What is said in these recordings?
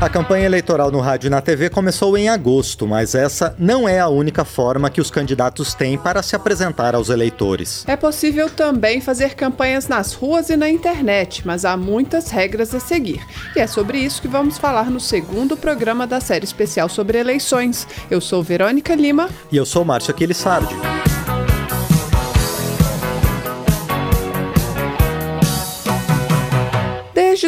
A campanha eleitoral no rádio e na TV começou em agosto, mas essa não é a única forma que os candidatos têm para se apresentar aos eleitores. É possível também fazer campanhas nas ruas e na internet, mas há muitas regras a seguir. E é sobre isso que vamos falar no segundo programa da série especial sobre eleições. Eu sou Verônica Lima. E eu sou Márcio Aquilissardi.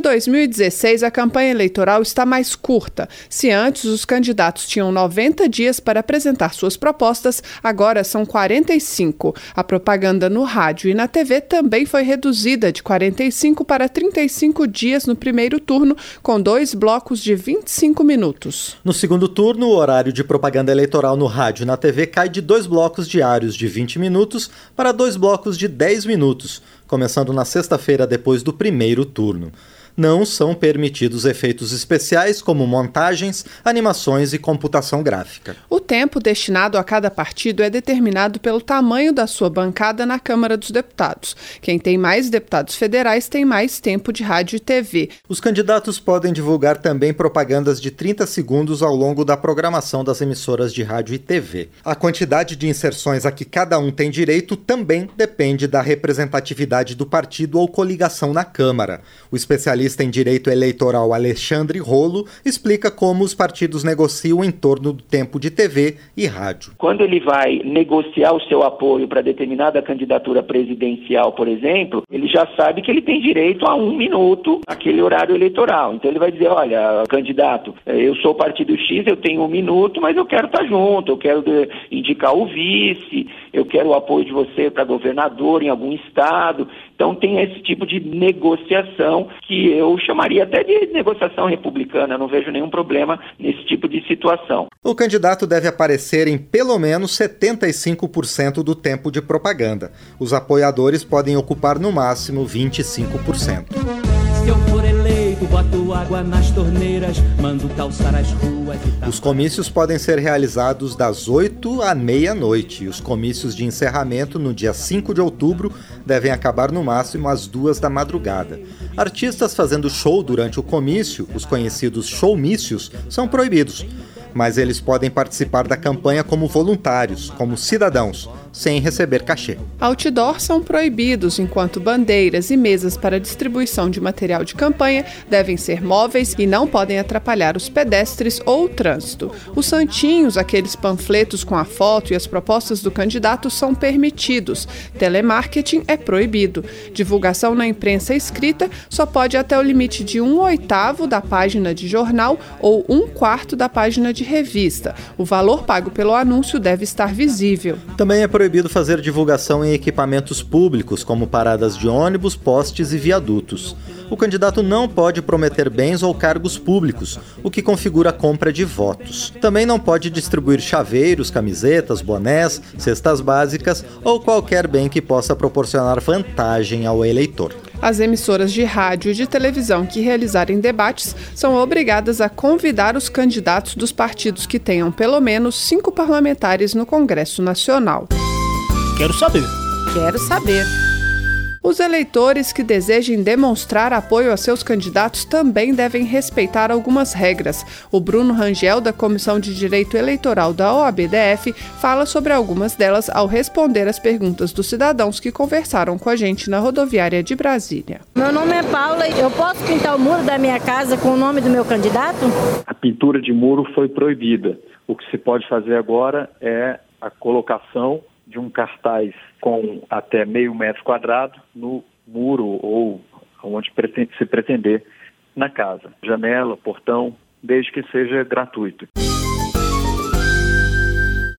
2016, a campanha eleitoral está mais curta. Se antes os candidatos tinham 90 dias para apresentar suas propostas, agora são 45. A propaganda no rádio e na TV também foi reduzida de 45 para 35 dias no primeiro turno, com dois blocos de 25 minutos. No segundo turno, o horário de propaganda eleitoral no rádio e na TV cai de dois blocos diários de 20 minutos para dois blocos de 10 minutos, começando na sexta-feira depois do primeiro turno. Não são permitidos efeitos especiais como montagens, animações e computação gráfica. O tempo destinado a cada partido é determinado pelo tamanho da sua bancada na Câmara dos Deputados. Quem tem mais deputados federais tem mais tempo de rádio e TV. Os candidatos podem divulgar também propagandas de 30 segundos ao longo da programação das emissoras de rádio e TV. A quantidade de inserções a que cada um tem direito também depende da representatividade do partido ou coligação na Câmara. O especialista em direito eleitoral Alexandre Rolo explica como os partidos negociam em torno do tempo de TV e rádio. Quando ele vai negociar o seu apoio para determinada candidatura presidencial, por exemplo, ele já sabe que ele tem direito a um minuto naquele horário eleitoral. Então ele vai dizer, olha, candidato, eu sou partido X, eu tenho um minuto, mas eu quero estar junto, eu quero indicar o vice, eu quero o apoio de você para governador em algum estado. Então tem esse tipo de negociação que eu chamaria até de negociação republicana. Não vejo nenhum problema nesse tipo de situação. O candidato deve aparecer em pelo menos 75% do tempo de propaganda. Os apoiadores podem ocupar no máximo 25%. Boto água nas torneiras, mando calçar as ruas Os comícios podem ser realizados das 8 à meia-noite. Os comícios de encerramento no dia 5 de outubro devem acabar no máximo às duas da madrugada. Artistas fazendo show durante o comício, os conhecidos showmícios, são proibidos, mas eles podem participar da campanha como voluntários, como cidadãos, sem receber cachê. Outdoors são proibidos, enquanto bandeiras e mesas para distribuição de material de campanha devem ser móveis e não podem atrapalhar os pedestres ou o trânsito. Os santinhos, aqueles panfletos com a foto e as propostas do candidato, são permitidos. Telemarketing é proibido. Divulgação na imprensa escrita só pode até o limite de um oitavo da página de jornal ou um quarto da página de revista. O valor pago pelo anúncio deve estar visível. Também é proibido fazer divulgação em equipamentos públicos, como paradas de ônibus, postes e viadutos. O candidato não pode prometer bens ou cargos públicos, o que configura a compra de votos. Também não pode distribuir chaveiros, camisetas, bonés, cestas básicas ou qualquer bem que possa proporcionar vantagem ao eleitor. As emissoras de rádio e de televisão que realizarem debates são obrigadas a convidar os candidatos dos partidos que tenham pelo menos cinco parlamentares no Congresso Nacional. Quero saber. Quero saber. Os eleitores que desejem demonstrar apoio a seus candidatos também devem respeitar algumas regras. O Bruno Rangel, da Comissão de Direito Eleitoral da OABDF, fala sobre algumas delas ao responder as perguntas dos cidadãos que conversaram com a gente na rodoviária de Brasília. Meu nome é Paula. Eu posso pintar o muro da minha casa com o nome do meu candidato? A pintura de muro foi proibida. O que se pode fazer agora é a colocação de um cartaz com até meio metro quadrado no muro ou onde se pretender na casa. Janela, portão, desde que seja gratuito.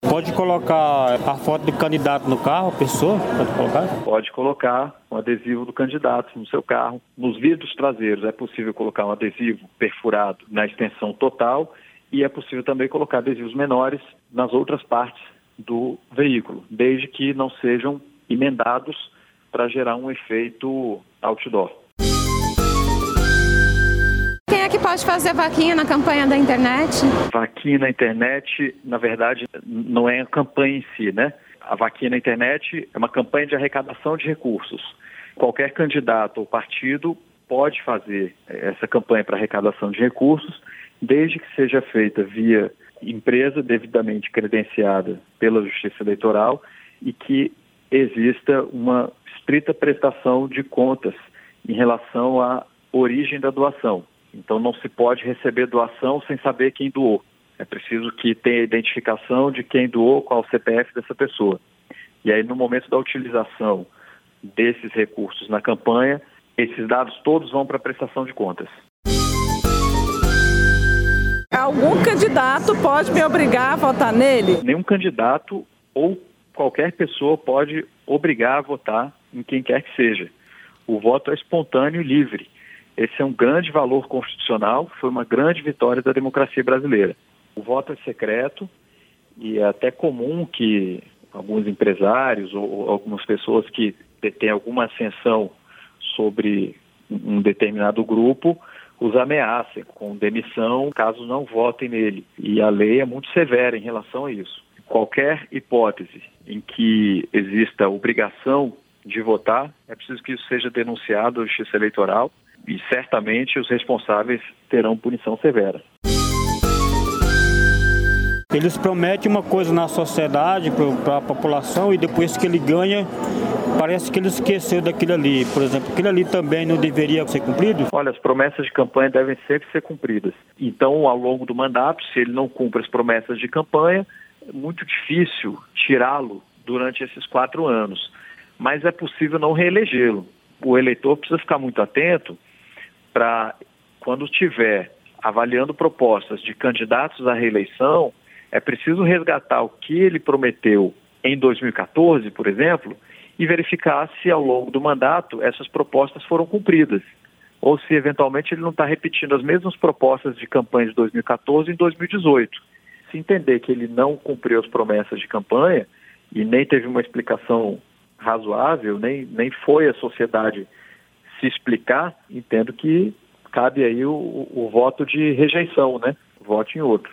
Pode colocar a foto do candidato no carro, a pessoa? Pode colocar? Pode colocar um adesivo do candidato no seu carro. Nos vidros traseiros é possível colocar um adesivo perfurado na extensão total e é possível também colocar adesivos menores nas outras partes do veículo, desde que não sejam emendados para gerar um efeito outdoor. Quem é que pode fazer vaquinha na campanha da internet? Vaquinha na internet, na verdade, não é a campanha em si, né? A vaquinha na internet é uma campanha de arrecadação de recursos. Qualquer candidato ou partido pode fazer essa campanha para arrecadação de recursos, desde que seja feita via empresa devidamente credenciada pela Justiça Eleitoral e que exista uma estrita prestação de contas em relação à origem da doação. Então não se pode receber doação sem saber quem doou. É preciso que tenha identificação de quem doou, qual o CPF dessa pessoa. E aí no momento da utilização desses recursos na campanha, esses dados todos vão para a prestação de contas. Algum candidato pode me obrigar a votar nele? Nenhum candidato ou qualquer pessoa pode obrigar a votar em quem quer que seja. O voto é espontâneo e livre. Esse é um grande valor constitucional, foi uma grande vitória da democracia brasileira. O voto é secreto e é até comum que alguns empresários ou algumas pessoas que têm alguma ascensão sobre um determinado grupo os ameacem com demissão caso não votem nele. E a lei é muito severa em relação a isso. Qualquer hipótese em que exista obrigação de votar, é preciso que isso seja denunciado à Justiça Eleitoral e certamente os responsáveis terão punição severa. Eles prometem uma coisa na sociedade, para a população, e depois que ele ganha, parece que ele esqueceu daquilo ali. Por exemplo, aquilo ali também não deveria ser cumprido? Olha, as promessas de campanha devem sempre ser cumpridas. Então, ao longo do mandato, se ele não cumpre as promessas de campanha, é muito difícil tirá-lo durante esses quatro anos. Mas é possível não reelegê-lo. O eleitor precisa ficar muito atento para, quando tiver avaliando propostas de candidatos à reeleição, é preciso resgatar o que ele prometeu em 2014, por exemplo, e verificar se ao longo do mandato essas propostas foram cumpridas. Ou se eventualmente ele não está repetindo as mesmas propostas de campanha de 2014 em 2018. Se entender que ele não cumpriu as promessas de campanha e nem teve uma explicação razoável, nem, nem foi a sociedade se explicar, entendo que cabe aí o, o voto de rejeição, né? Vote em outro.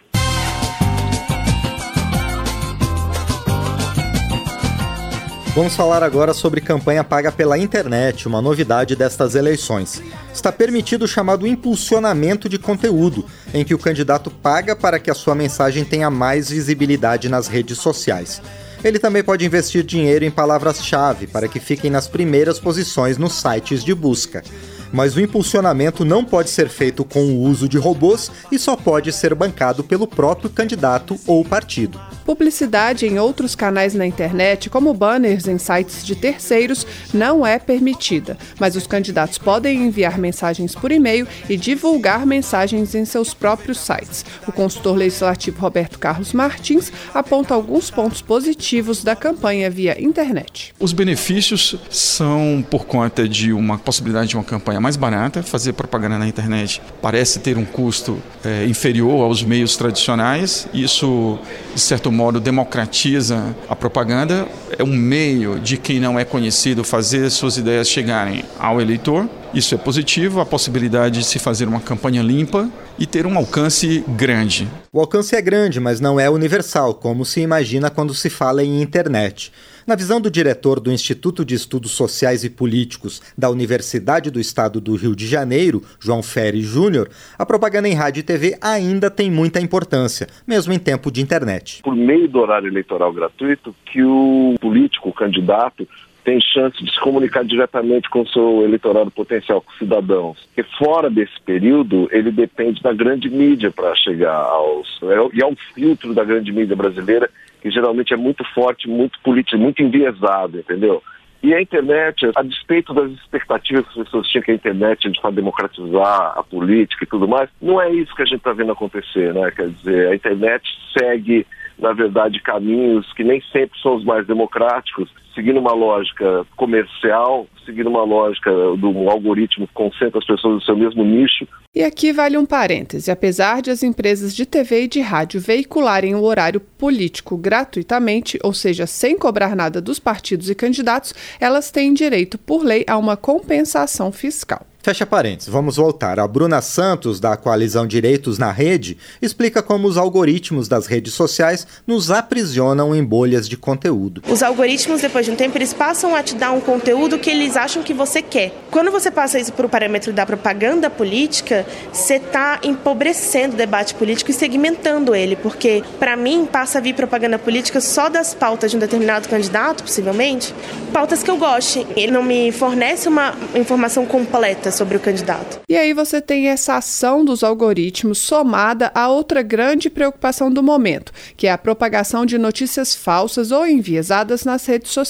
Vamos falar agora sobre campanha paga pela internet, uma novidade destas eleições. Está permitido o chamado impulsionamento de conteúdo, em que o candidato paga para que a sua mensagem tenha mais visibilidade nas redes sociais. Ele também pode investir dinheiro em palavras-chave para que fiquem nas primeiras posições nos sites de busca mas o impulsionamento não pode ser feito com o uso de robôs e só pode ser bancado pelo próprio candidato ou partido. Publicidade em outros canais na internet, como banners em sites de terceiros, não é permitida, mas os candidatos podem enviar mensagens por e-mail e divulgar mensagens em seus próprios sites. O consultor legislativo Roberto Carlos Martins aponta alguns pontos positivos da campanha via internet. Os benefícios são por conta de uma possibilidade de uma campanha é mais barata, fazer propaganda na internet parece ter um custo é, inferior aos meios tradicionais. Isso, de certo modo, democratiza a propaganda. É um meio de quem não é conhecido fazer suas ideias chegarem ao eleitor. Isso é positivo, a possibilidade de se fazer uma campanha limpa e ter um alcance grande. O alcance é grande, mas não é universal, como se imagina quando se fala em internet. Na visão do diretor do Instituto de Estudos Sociais e Políticos da Universidade do Estado do Rio de Janeiro, João Ferri Júnior, a propaganda em rádio e TV ainda tem muita importância, mesmo em tempo de internet. Por meio do horário eleitoral gratuito, que o político, o candidato, tem chance de se comunicar diretamente com seu eleitorado potencial, com os cidadãos. E fora desse período, ele depende da grande mídia para chegar aos. É e é um filtro da grande mídia brasileira, que geralmente é muito forte, muito político, muito enviesado, entendeu? E a internet, a despeito das expectativas que as pessoas tinham que a internet de democratizar a política e tudo mais, não é isso que a gente está vendo acontecer, né? Quer dizer, a internet segue, na verdade, caminhos que nem sempre são os mais democráticos seguindo uma lógica comercial, seguindo uma lógica do algoritmo que concentra as pessoas no seu mesmo nicho. E aqui vale um parêntese: apesar de as empresas de TV e de rádio veicularem o horário político gratuitamente, ou seja, sem cobrar nada dos partidos e candidatos, elas têm direito, por lei, a uma compensação fiscal. Fecha parênteses, vamos voltar. A Bruna Santos, da coalizão Direitos na Rede, explica como os algoritmos das redes sociais nos aprisionam em bolhas de conteúdo. Os algoritmos, depois um tempo, eles passam a te dar um conteúdo que eles acham que você quer. Quando você passa isso para o parâmetro da propaganda política, você está empobrecendo o debate político e segmentando ele, porque, para mim, passa a vir propaganda política só das pautas de um determinado candidato, possivelmente, pautas que eu goste. Ele não me fornece uma informação completa sobre o candidato. E aí você tem essa ação dos algoritmos somada a outra grande preocupação do momento, que é a propagação de notícias falsas ou enviesadas nas redes sociais,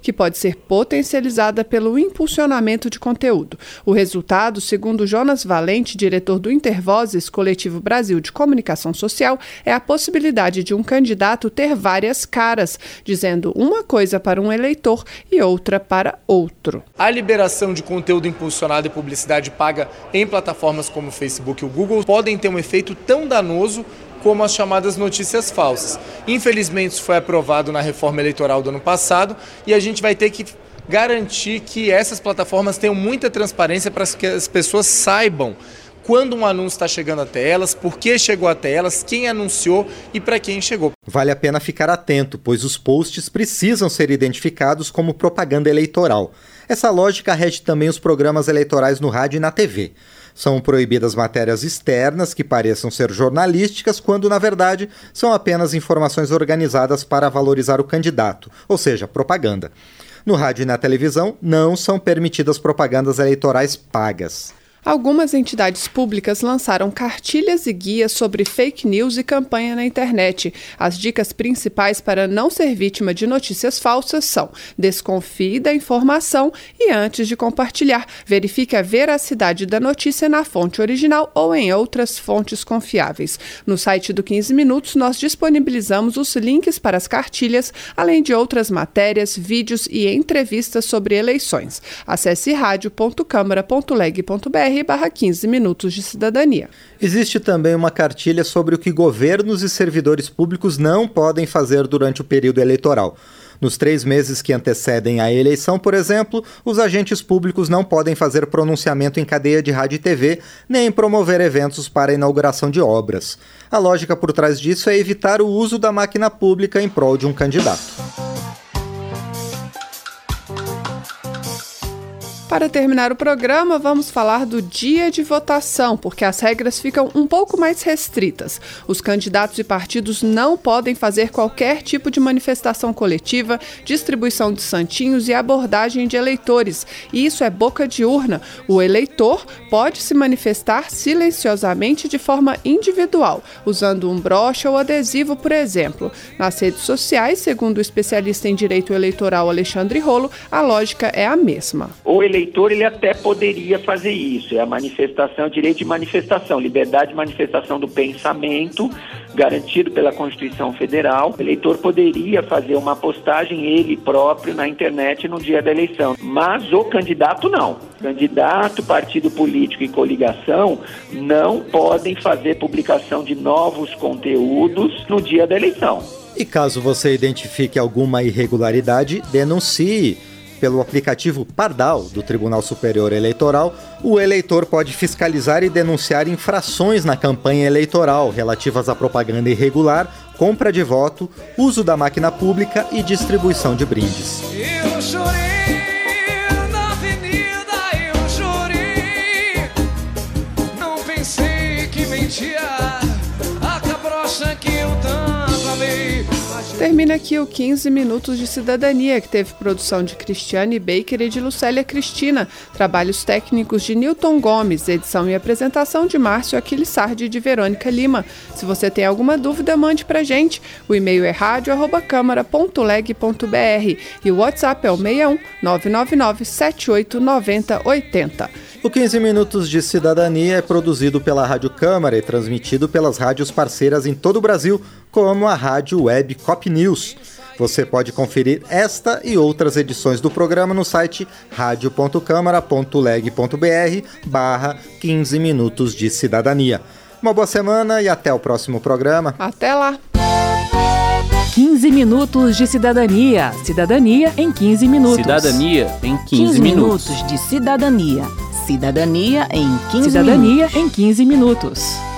que pode ser potencializada pelo impulsionamento de conteúdo. O resultado, segundo Jonas Valente, diretor do Intervozes, Coletivo Brasil de Comunicação Social, é a possibilidade de um candidato ter várias caras, dizendo uma coisa para um eleitor e outra para outro. A liberação de conteúdo impulsionado publicidade paga em plataformas como o Facebook e o Google podem ter um efeito tão danoso como as chamadas notícias falsas. Infelizmente, isso foi aprovado na reforma eleitoral do ano passado e a gente vai ter que garantir que essas plataformas tenham muita transparência para que as pessoas saibam quando um anúncio está chegando até elas, por que chegou até elas, quem anunciou e para quem chegou. Vale a pena ficar atento, pois os posts precisam ser identificados como propaganda eleitoral. Essa lógica rege também os programas eleitorais no rádio e na TV. São proibidas matérias externas que pareçam ser jornalísticas, quando na verdade são apenas informações organizadas para valorizar o candidato, ou seja, propaganda. No rádio e na televisão não são permitidas propagandas eleitorais pagas. Algumas entidades públicas lançaram cartilhas e guias sobre fake news e campanha na internet. As dicas principais para não ser vítima de notícias falsas são: desconfie da informação e, antes de compartilhar, verifique a veracidade da notícia na fonte original ou em outras fontes confiáveis. No site do 15 Minutos, nós disponibilizamos os links para as cartilhas, além de outras matérias, vídeos e entrevistas sobre eleições. Acesse rádio.câmara.leg.br barra 15 minutos de cidadania. Existe também uma cartilha sobre o que governos e servidores públicos não podem fazer durante o período eleitoral. Nos três meses que antecedem a eleição, por exemplo, os agentes públicos não podem fazer pronunciamento em cadeia de rádio e TV, nem promover eventos para inauguração de obras. A lógica por trás disso é evitar o uso da máquina pública em prol de um candidato. Para terminar o programa, vamos falar do dia de votação, porque as regras ficam um pouco mais restritas. Os candidatos e partidos não podem fazer qualquer tipo de manifestação coletiva, distribuição de santinhos e abordagem de eleitores. E isso é boca de urna. O eleitor pode se manifestar silenciosamente de forma individual, usando um broche ou adesivo, por exemplo. Nas redes sociais, segundo o especialista em direito eleitoral Alexandre Rolo, a lógica é a mesma. O eleitor eleitor ele até poderia fazer isso. É a manifestação, direito de manifestação, liberdade de manifestação do pensamento, garantido pela Constituição Federal. O eleitor poderia fazer uma postagem ele próprio na internet no dia da eleição, mas o candidato não. Candidato, partido político e coligação não podem fazer publicação de novos conteúdos no dia da eleição. E caso você identifique alguma irregularidade, denuncie pelo aplicativo Pardal do Tribunal Superior Eleitoral, o eleitor pode fiscalizar e denunciar infrações na campanha eleitoral relativas à propaganda irregular, compra de voto, uso da máquina pública e distribuição de brindes. Termina aqui o 15 Minutos de Cidadania, que teve produção de Cristiane Baker e de Lucélia Cristina, trabalhos técnicos de Newton Gomes, edição e apresentação de Márcio Aquilissardi e de Verônica Lima. Se você tem alguma dúvida, mande pra gente. O e-mail é rádio.câmara.leg.br e o WhatsApp é o 61 999 7890 80. O 15 Minutos de Cidadania é produzido pela Rádio Câmara e transmitido pelas rádios parceiras em todo o Brasil, como a Rádio Web Cop News. Você pode conferir esta e outras edições do programa no site radio.câmara.leg.br barra 15 minutos de cidadania. Uma boa semana e até o próximo programa. Até lá! 15 minutos de cidadania. Cidadania em 15 minutos. Cidadania em 15, 15 minutos. minutos de cidadania. Cidadania em 15 Cidadania minutos. em 15 minutos.